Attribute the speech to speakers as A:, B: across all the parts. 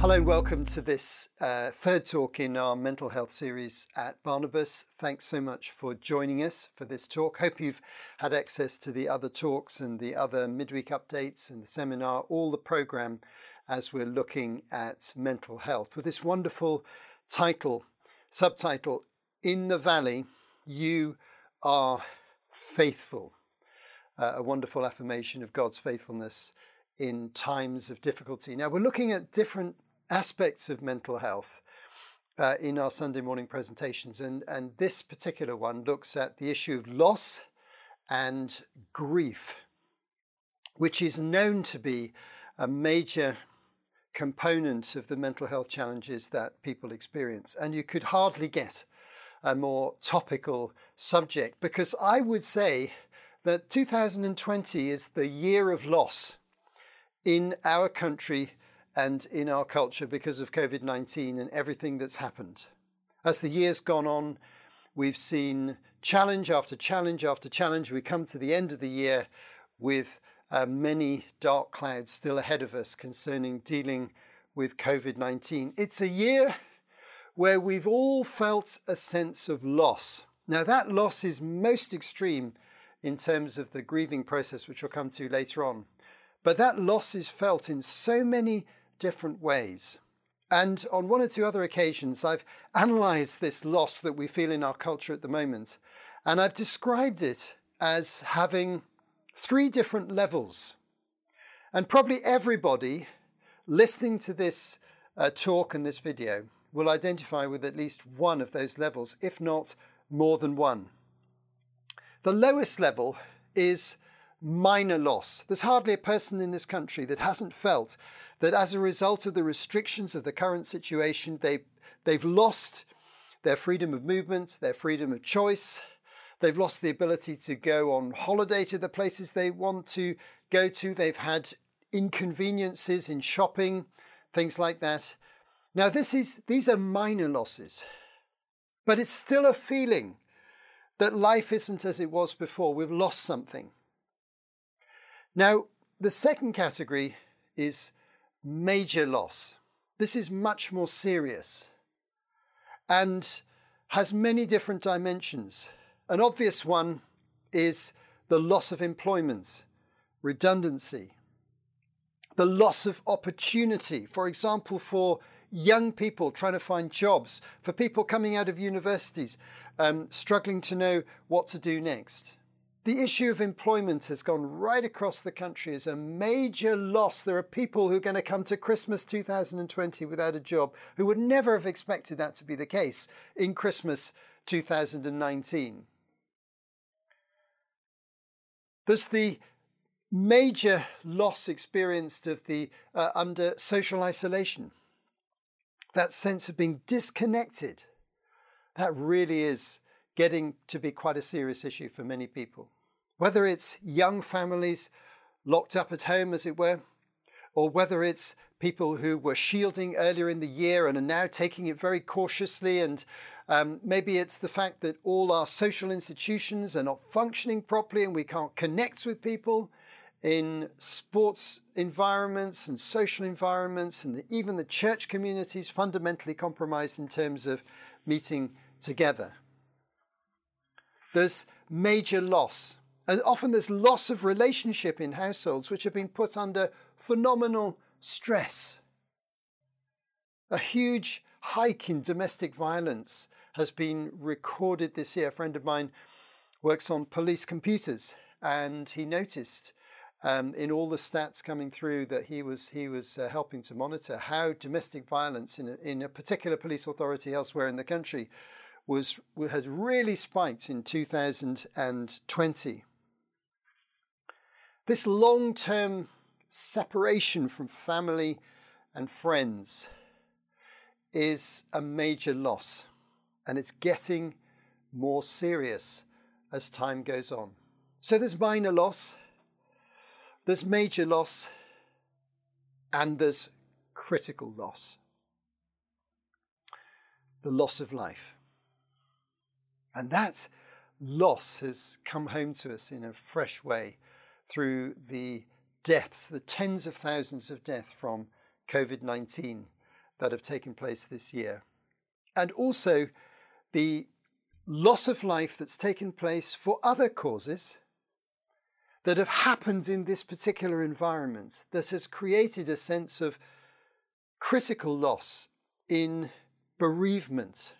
A: Hello and welcome to this uh, third talk in our mental health series at Barnabas. Thanks so much for joining us for this talk. Hope you've had access to the other talks and the other midweek updates and the seminar, all the program as we're looking at mental health with this wonderful title, subtitle, In the Valley, You Are Faithful. Uh, a wonderful affirmation of God's faithfulness in times of difficulty. Now, we're looking at different aspects of mental health uh, in our Sunday morning presentations. And, and this particular one looks at the issue of loss and grief, which is known to be a major component of the mental health challenges that people experience. And you could hardly get a more topical subject because I would say that 2020 is the year of loss in our country and in our culture because of COVID 19 and everything that's happened. As the year's gone on, we've seen challenge after challenge after challenge. We come to the end of the year with uh, many dark clouds still ahead of us concerning dealing with COVID 19. It's a year where we've all felt a sense of loss. Now, that loss is most extreme in terms of the grieving process, which we'll come to later on. But that loss is felt in so many different ways. And on one or two other occasions, I've analyzed this loss that we feel in our culture at the moment, and I've described it as having three different levels. And probably everybody listening to this uh, talk and this video will identify with at least one of those levels, if not more than one. The lowest level is minor loss. There's hardly a person in this country that hasn't felt that as a result of the restrictions of the current situation, they, they've lost their freedom of movement, their freedom of choice. They've lost the ability to go on holiday to the places they want to go to. They've had inconveniences in shopping, things like that. Now, this is, these are minor losses, but it's still a feeling that life isn't as it was before. We've lost something. Now, the second category is major loss. This is much more serious and has many different dimensions. An obvious one is the loss of employment, redundancy, the loss of opportunity, for example, for young people trying to find jobs, for people coming out of universities, um, struggling to know what to do next. The issue of employment has gone right across the country as a major loss. There are people who are going to come to Christmas 2020 without a job who would never have expected that to be the case in Christmas 2019. There's the major loss experienced of the uh, under social isolation. That sense of being disconnected. That really is getting to be quite a serious issue for many people. Whether it's young families locked up at home, as it were, or whether it's people who were shielding earlier in the year and are now taking it very cautiously, and um, maybe it's the fact that all our social institutions are not functioning properly and we can't connect with people in sports environments and social environments, and even the church community is fundamentally compromised in terms of meeting together. There's major loss and often there's loss of relationship in households which have been put under phenomenal stress. A huge hike in domestic violence has been recorded this year. A friend of mine works on police computers, and he noticed um, in all the stats coming through that he was he was uh, helping to monitor how domestic violence in a, in a particular police authority elsewhere in the country was has really spiked in 2020. This long term separation from family and friends is a major loss, and it's getting more serious as time goes on. So there's minor loss, there's major loss, and there's critical loss the loss of life. And that loss has come home to us in a fresh way through the deaths, the tens of thousands of deaths from COVID 19 that have taken place this year. And also the loss of life that's taken place for other causes that have happened in this particular environment that has created a sense of critical loss in bereavement.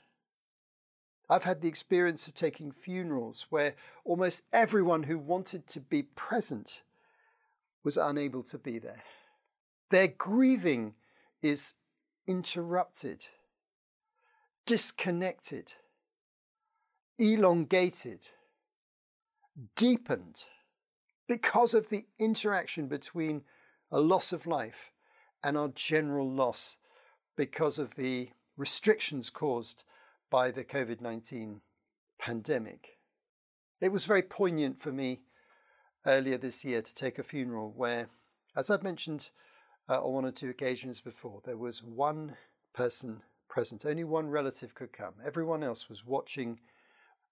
A: I've had the experience of taking funerals where almost everyone who wanted to be present was unable to be there. Their grieving is interrupted, disconnected, elongated, deepened because of the interaction between a loss of life and our general loss because of the restrictions caused by the COVID 19 pandemic. It was very poignant for me earlier this year to take a funeral where, as I've mentioned uh, on one or two occasions before, there was one person present. Only one relative could come. Everyone else was watching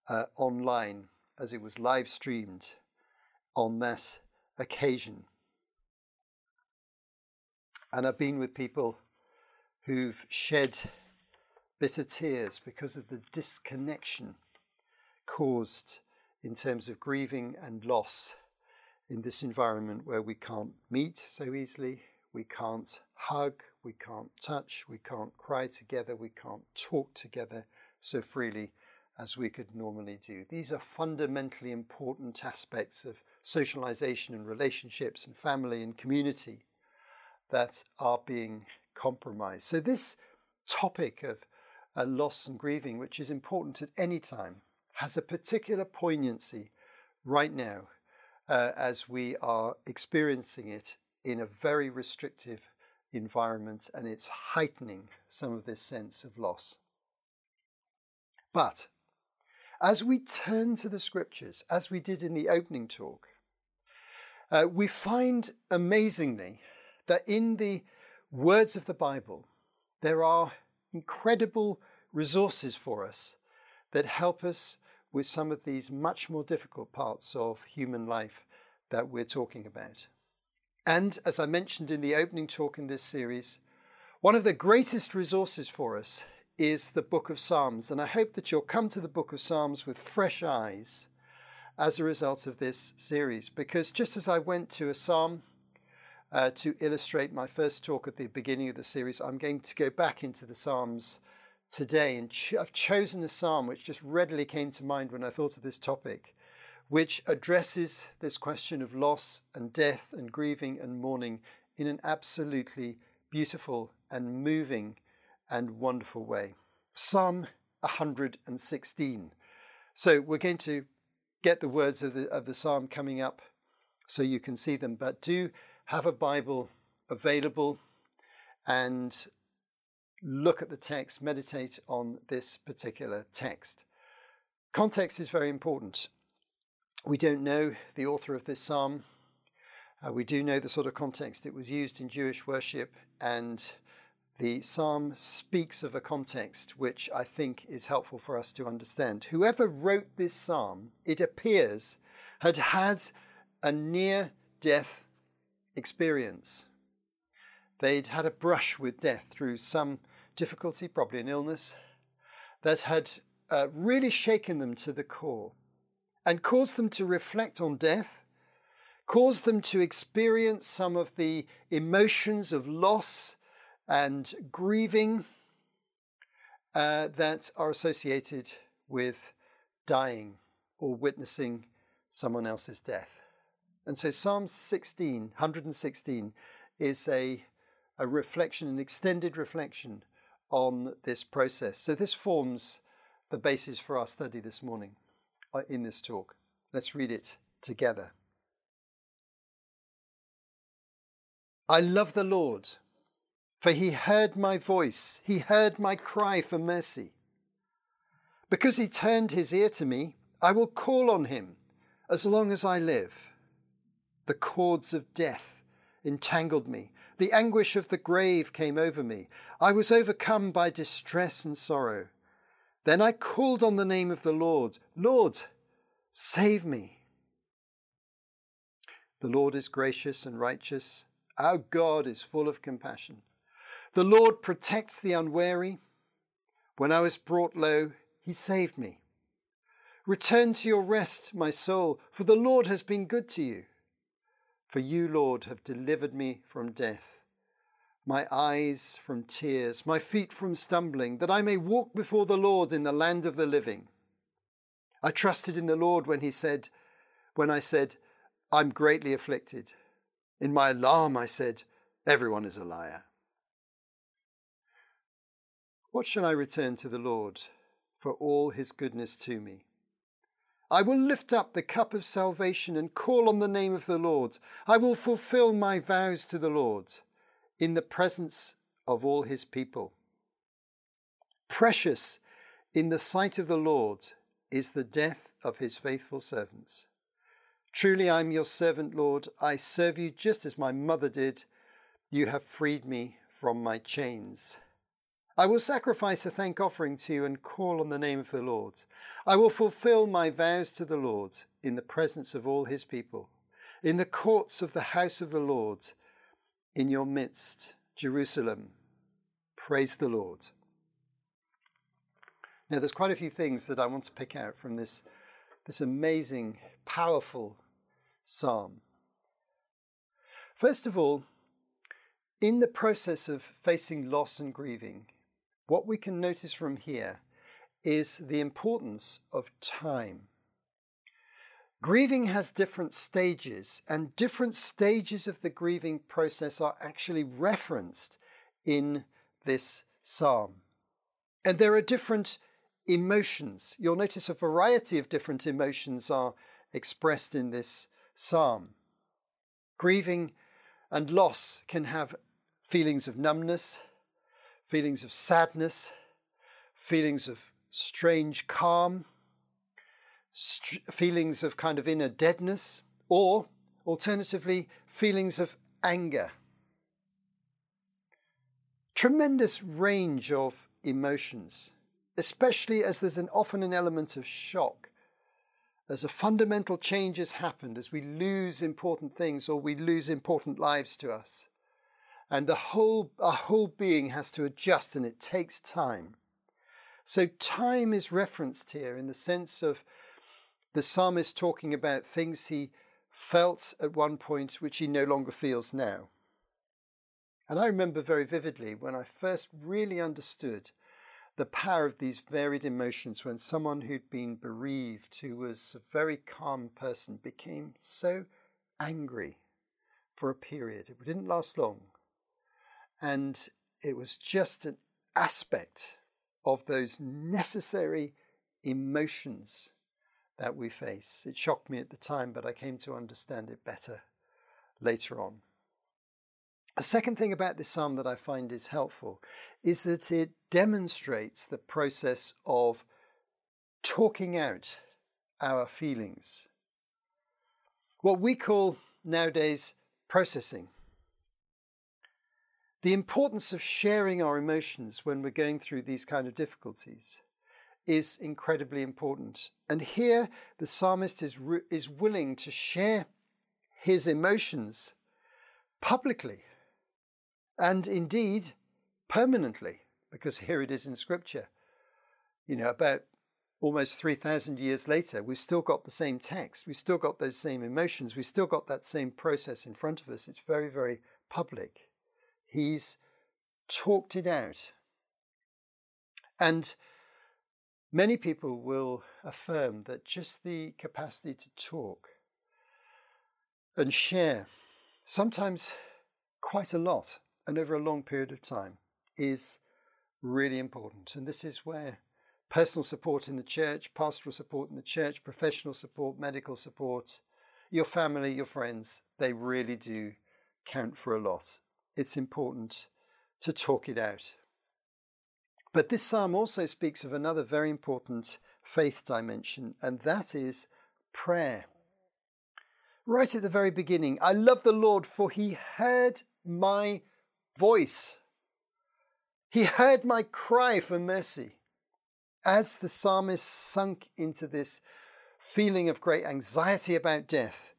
A: uh, online as it was live streamed on that occasion. And I've been with people who've shed bitter tears because of the disconnection caused in terms of grieving and loss in this environment where we can't meet so easily, we can't hug, we can't touch, we can't cry together, we can't talk together so freely as we could normally do. These are fundamentally important aspects of socialization and relationships and family and community that are being compromised. So, this topic of uh, loss and grieving, which is important at any time, has a particular poignancy right now uh, as we are experiencing it in a very restrictive environment and it's heightening some of this sense of loss. But as we turn to the scriptures, as we did in the opening talk, uh, we find amazingly that in the words of the Bible, there are incredible resources for us that help us with some of these much more difficult parts of human life that we're talking about. And as I mentioned in the opening talk in this series, one of the greatest resources for us is the book of Psalms. And I hope that you'll come to the book of Psalms with fresh eyes as a result of this series. Because just as I went to a psalm uh, to illustrate my first talk at the beginning of the series, I'm going to go back into the Psalms today. And ch- I've chosen a psalm which just readily came to mind when I thought of this topic which addresses this question of loss and death and grieving and mourning in an absolutely beautiful and moving and wonderful way. Psalm 116. So we're going to get the words of the, of the psalm coming up so you can see them, but do have a Bible available and look at the text, meditate on this particular text. Context is very important. We don't know the author of this psalm. Uh, we do know the sort of context it was used in Jewish worship, and the psalm speaks of a context which I think is helpful for us to understand. Whoever wrote this psalm, it appears, had had a near death experience. They'd had a brush with death through some difficulty, probably an illness, that had uh, really shaken them to the core and caused them to reflect on death, caused them to experience some of the emotions of loss and grieving uh, that are associated with dying or witnessing someone else's death. And so Psalm 16, 116, is a, a reflection, an extended reflection on this process. So this forms the basis for our study this morning. Uh, in this talk. Let's read it together. I love the Lord, for he heard my voice, he heard my cry for mercy. Because he turned his ear to me, I will call on him as long as I live. The cords of death entangled me. The anguish of the grave came over me. I was overcome by distress and sorrow. Then I called on the name of the Lord Lord, save me. The Lord is gracious and righteous. Our God is full of compassion. The Lord protects the unwary. When I was brought low, he saved me. Return to your rest, my soul, for the Lord has been good to you. For you, Lord, have delivered me from death, my eyes from tears, my feet from stumbling, that I may walk before the Lord in the land of the living. I trusted in the Lord when he said, when I said, I'm greatly afflicted. In my alarm, I said, Everyone is a liar. What shall I return to the Lord for all his goodness to me? I will lift up the cup of salvation and call on the name of the Lord. I will fulfill my vows to the Lord in the presence of all his people. Precious in the sight of the Lord is the death of his faithful servants. Truly I am your servant, Lord. I serve you just as my mother did. You have freed me from my chains. I will sacrifice a thank offering to you and call on the name of the Lord. I will fulfill my vows to the Lord in the presence of all his people, in the courts of the house of the Lord, in your midst, Jerusalem. Praise the Lord. Now, there's quite a few things that I want to pick out from this, this amazing, powerful psalm. First of all, in the process of facing loss and grieving, what we can notice from here is the importance of time. Grieving has different stages, and different stages of the grieving process are actually referenced in this psalm. And there are different emotions. You'll notice a variety of different emotions are expressed in this psalm. Grieving and loss can have feelings of numbness, feelings of sadness, feelings of strange calm, feelings of kind of inner deadness, or alternatively, feelings of anger. Tremendous range of emotions, especially as there's an, often an element of shock. As a fundamental change has happened, as we lose important things or we lose important lives to us and the whole our whole being has to adjust and it takes time. So time is referenced here in the sense of the psalmist talking about things he felt at one point which he no longer feels now. And i remember very vividly when i first really understood the power of these varied emotions when someone who'd been bereaved who was a very calm person became so angry for a period. It didn't last long and it was just an aspect of those necessary emotions that we face. It shocked me at the time, but I came to understand it better later on. A second thing about this psalm that I find is helpful is that it demonstrates the process of talking out our feelings. What we call nowadays processing. The importance of sharing our emotions when we're going through these kind of difficulties is incredibly important. And here the psalmist is, is willing to share his emotions publicly and indeed permanently, because here it is in Scripture. You know, about almost 3,000 years later, we've still got the same text, we've still got those same emotions, we've still got that same process in front of us. It's very, very public. He's talked it out. And many people will affirm that just the capacity to talk and share, sometimes quite a lot and over a long period of time, is really important. And this is where personal support in the church, pastoral support in the church, professional support, medical support, your family, your friends, they really do count for a lot it's important to talk it out. But this psalm also speaks of another very important faith dimension, and that is prayer. Right at the very beginning, I love the Lord, for he heard my voice. He heard my cry for mercy. As the psalmist sunk into this feeling of great anxiety about death,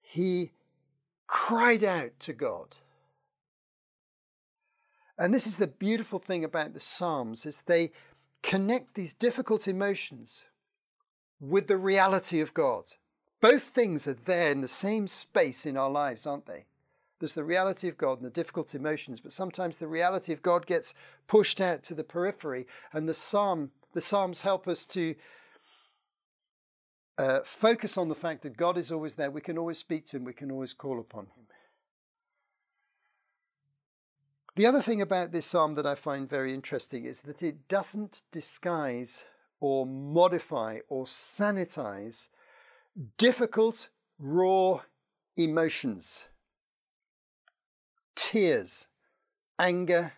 A: he cried out to God. And this is the beautiful thing about the Psalms is they connect these difficult emotions with the reality of God. Both things are there in the same space in our lives, aren't they? There's the reality of God and the difficult emotions, but sometimes the reality of God gets pushed out to the periphery, and the psalm, the psalms help us to uh, focus on the fact that God is always there. We can always speak to Him. We can always call upon Him. The other thing about this psalm that I find very interesting is that it doesn't disguise or modify or sanitize difficult, raw emotions tears, anger,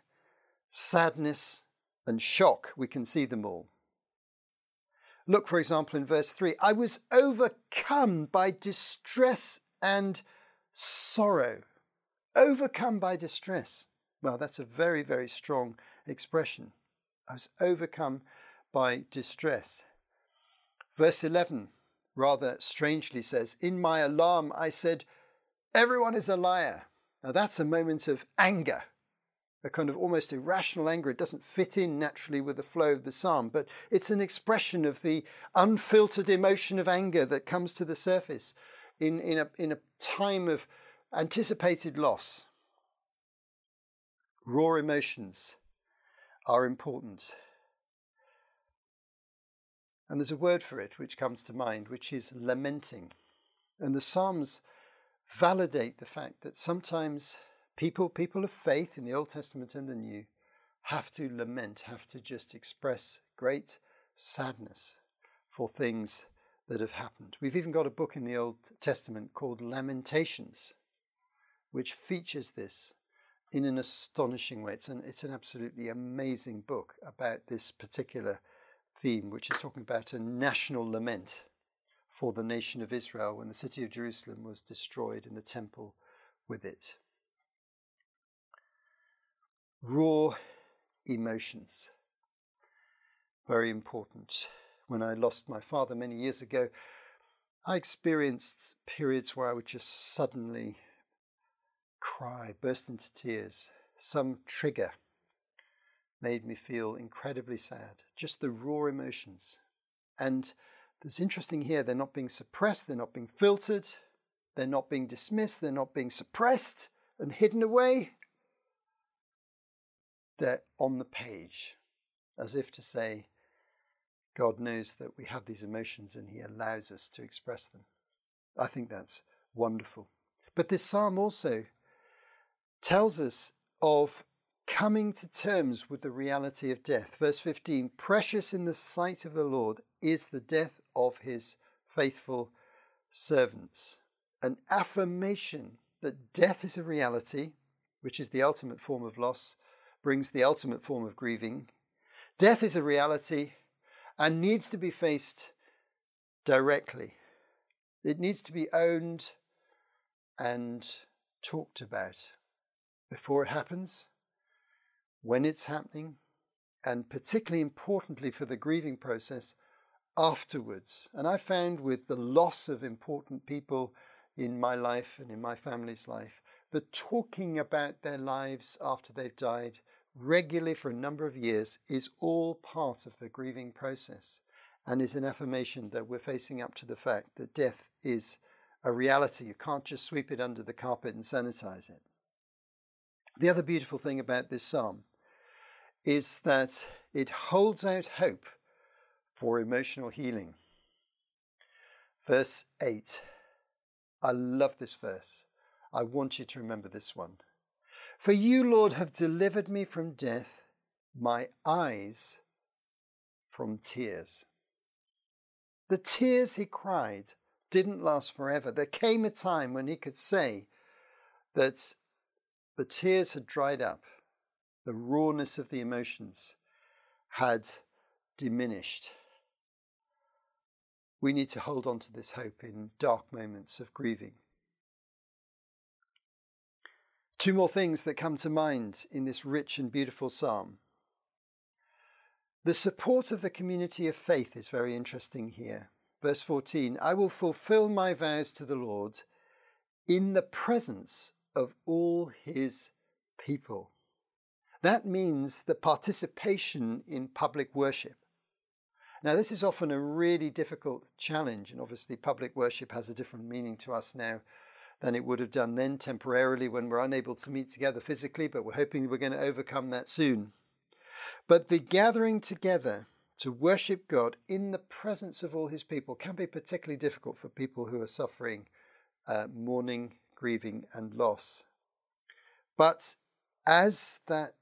A: sadness, and shock. We can see them all. Look, for example, in verse 3 I was overcome by distress and sorrow. Overcome by distress. Well, that's a very, very strong expression. I was overcome by distress. Verse 11 rather strangely says, In my alarm, I said, Everyone is a liar. Now that's a moment of anger, a kind of almost irrational anger. It doesn't fit in naturally with the flow of the psalm, but it's an expression of the unfiltered emotion of anger that comes to the surface in, in, a, in a time of anticipated loss. Raw emotions are important. And there's a word for it which comes to mind, which is lamenting. And the Psalms validate the fact that sometimes people, people of faith in the Old Testament and the New, have to lament, have to just express great sadness for things that have happened. We've even got a book in the Old Testament called Lamentations, which features this in an astonishing way. It's an, it's an absolutely amazing book about this particular theme, which is talking about a national lament for the nation of Israel when the city of Jerusalem was destroyed and the temple with it. Raw emotions. Very important. When I lost my father many years ago, I experienced periods where I would just suddenly cry, burst into tears, some trigger made me feel incredibly sad. Just the raw emotions. And it's interesting here, they're not being suppressed, they're not being filtered, they're not being dismissed, they're not being suppressed and hidden away. They're on the page, as if to say, God knows that we have these emotions and He allows us to express them. I think that's wonderful. But this psalm also tells us of coming to terms with the reality of death. Verse 15 Precious in the sight of the Lord is the death of his faithful servants. An affirmation that death is a reality, which is the ultimate form of loss, brings the ultimate form of grieving. Death is a reality and needs to be faced directly. It needs to be owned and talked about before it happens when it's happening, and particularly importantly for the grieving process, afterwards. And I found with the loss of important people in my life and in my family's life, that talking about their lives after they've died regularly for a number of years is all part of the grieving process and is an affirmation that we're facing up to the fact that death is a reality. You can't just sweep it under the carpet and sanitize it. The other beautiful thing about this psalm is that it holds out hope for emotional healing. Verse 8. I love this verse. I want you to remember this one. For you, Lord, have delivered me from death, my eyes from tears. The tears he cried didn't last forever. There came a time when he could say that the tears had dried up the rawness of the emotions had diminished. We need to hold on to this hope in dark moments of grieving. Two more things that come to mind in this rich and beautiful psalm. The support of the community of faith is very interesting here. Verse 14 I will fulfill my vows to the Lord in the presence of all his people. That means the participation in public worship. Now, this is often a really difficult challenge, and obviously, public worship has a different meaning to us now than it would have done then temporarily when we're unable to meet together physically, but we're hoping we're going to overcome that soon. But the gathering together to worship God in the presence of all his people can be particularly difficult for people who are suffering uh, mourning, grieving, and loss. But as that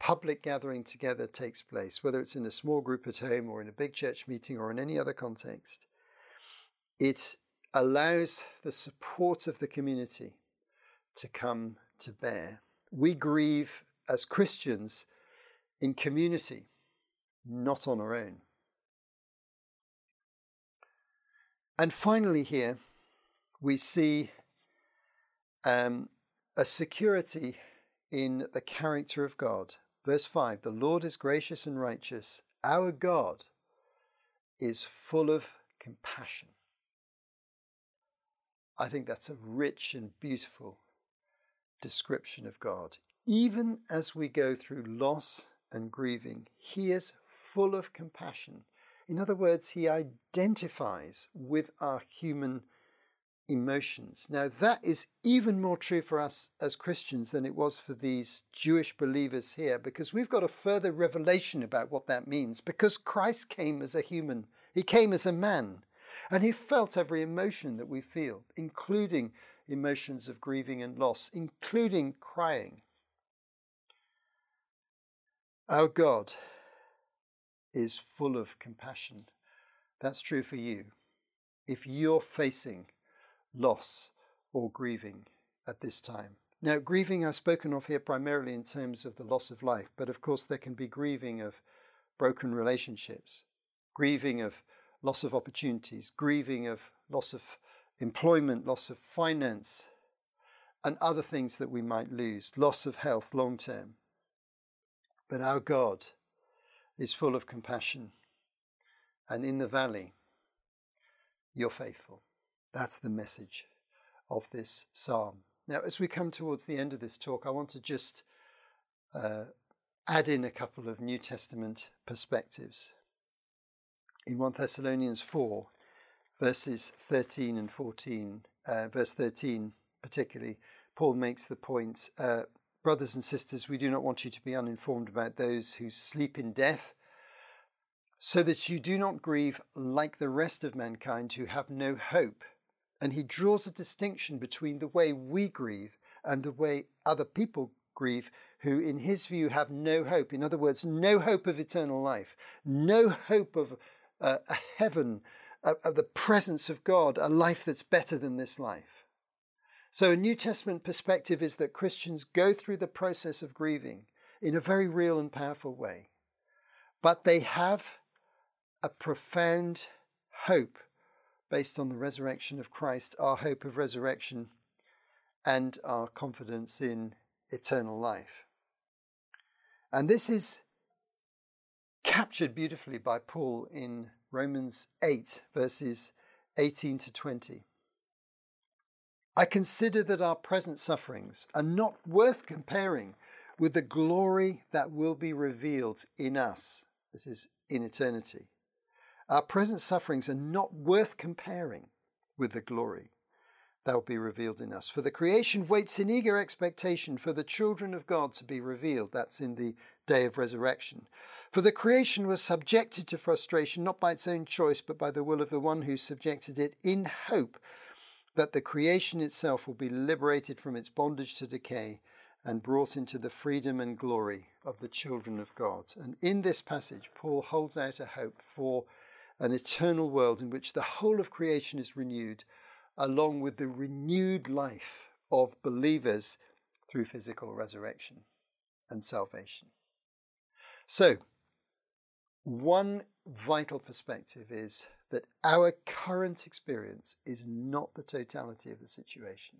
A: public gathering together takes place, whether it's in a small group at home or in a big church meeting or in any other context, it allows the support of the community to come to bear. We grieve as Christians in community, not on our own. And finally, here we see um, a security in the character of God. Verse 5 The Lord is gracious and righteous. Our God is full of compassion. I think that's a rich and beautiful description of God. Even as we go through loss and grieving, He is full of compassion. In other words, He identifies with our human emotions. Now, that is even more true for us as Christians than it was for these Jewish believers here, because we've got a further revelation about what that means. Because Christ came as a human, He came as a man, and He felt every emotion that we feel, including emotions of grieving and loss, including crying. Our God is full of compassion. That's true for you. If you're facing loss or grieving at this time. Now, grieving I've spoken of here primarily in terms of the loss of life, but of course there can be grieving of broken relationships, grieving of loss of opportunities, grieving of loss of employment, loss of finance, and other things that we might lose, loss of health long term. But our God is full of compassion, and in the valley, you're faithful. That's the message of this psalm. Now, as we come towards the end of this talk, I want to just uh, add in a couple of New Testament perspectives. In 1 Thessalonians 4, verses 13 and 14, uh, verse 13 particularly, Paul makes the point uh, Brothers and sisters, we do not want you to be uninformed about those who sleep in death so that you do not grieve like the rest of mankind who have no hope. And he draws a distinction between the way we grieve and the way other people grieve who, in his view, have no hope. In other words, no hope of eternal life, no hope of uh, a heaven, of, of the presence of God, a life that's better than this life. So, a New Testament perspective is that Christians go through the process of grieving in a very real and powerful way, but they have a profound hope based on the resurrection of Christ, our hope of resurrection, and our confidence in eternal life. And this is captured beautifully by Paul in Romans 8, verses 18 to 20. I consider that our present sufferings are not worth comparing with the glory that will be revealed in us. This is in eternity. Our present sufferings are not worth comparing with the glory that will be revealed in us. For the creation waits in eager expectation for the children of God to be revealed. That's in the day of resurrection. For the creation was subjected to frustration, not by its own choice, but by the will of the one who subjected it, in hope that the creation itself will be liberated from its bondage to decay and brought into the freedom and glory of the children of God. And in this passage, Paul holds out a hope for an eternal world in which the whole of creation is renewed, along with the renewed life of believers through physical resurrection and salvation. So, one vital perspective is that our current experience is not the totality of the situation.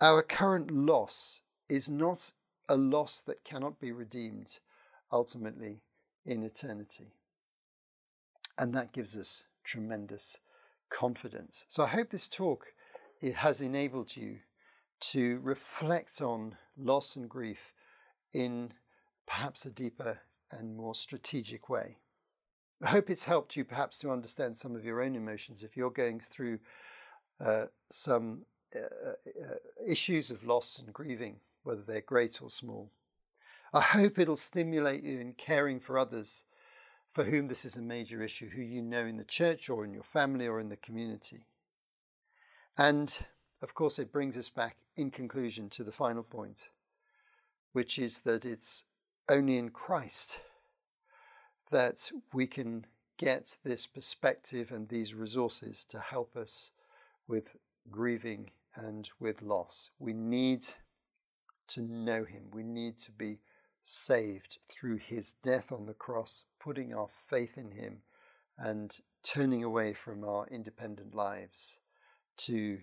A: Our current loss is not a loss that cannot be redeemed ultimately in eternity. And that gives us tremendous confidence. So I hope this talk has enabled you to reflect on loss and grief in perhaps a deeper and more strategic way. I hope it's helped you perhaps to understand some of your own emotions if you're going through uh, some uh, uh, issues of loss and grieving, whether they're great or small. I hope it'll stimulate you in caring for others for whom this is a major issue, who you know in the church or in your family or in the community. And of course, it brings us back in conclusion to the final point, which is that it's only in Christ that we can get this perspective and these resources to help us with grieving and with loss. We need to know Him. We need to be saved through his death on the cross, putting our faith in him and turning away from our independent lives to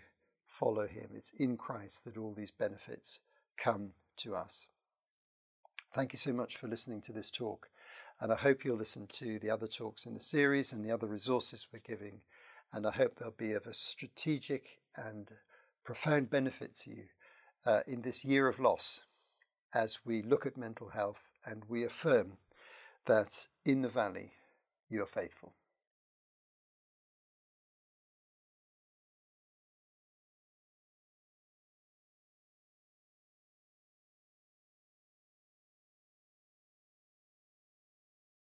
A: follow him. It's in Christ that all these benefits come to us. Thank you so much for listening to this talk. And I hope you'll listen to the other talks in the series and the other resources we're giving. And I hope they'll be of a strategic and profound benefit to you uh, in this year of loss as we look at mental health and we affirm that in the valley you are faithful.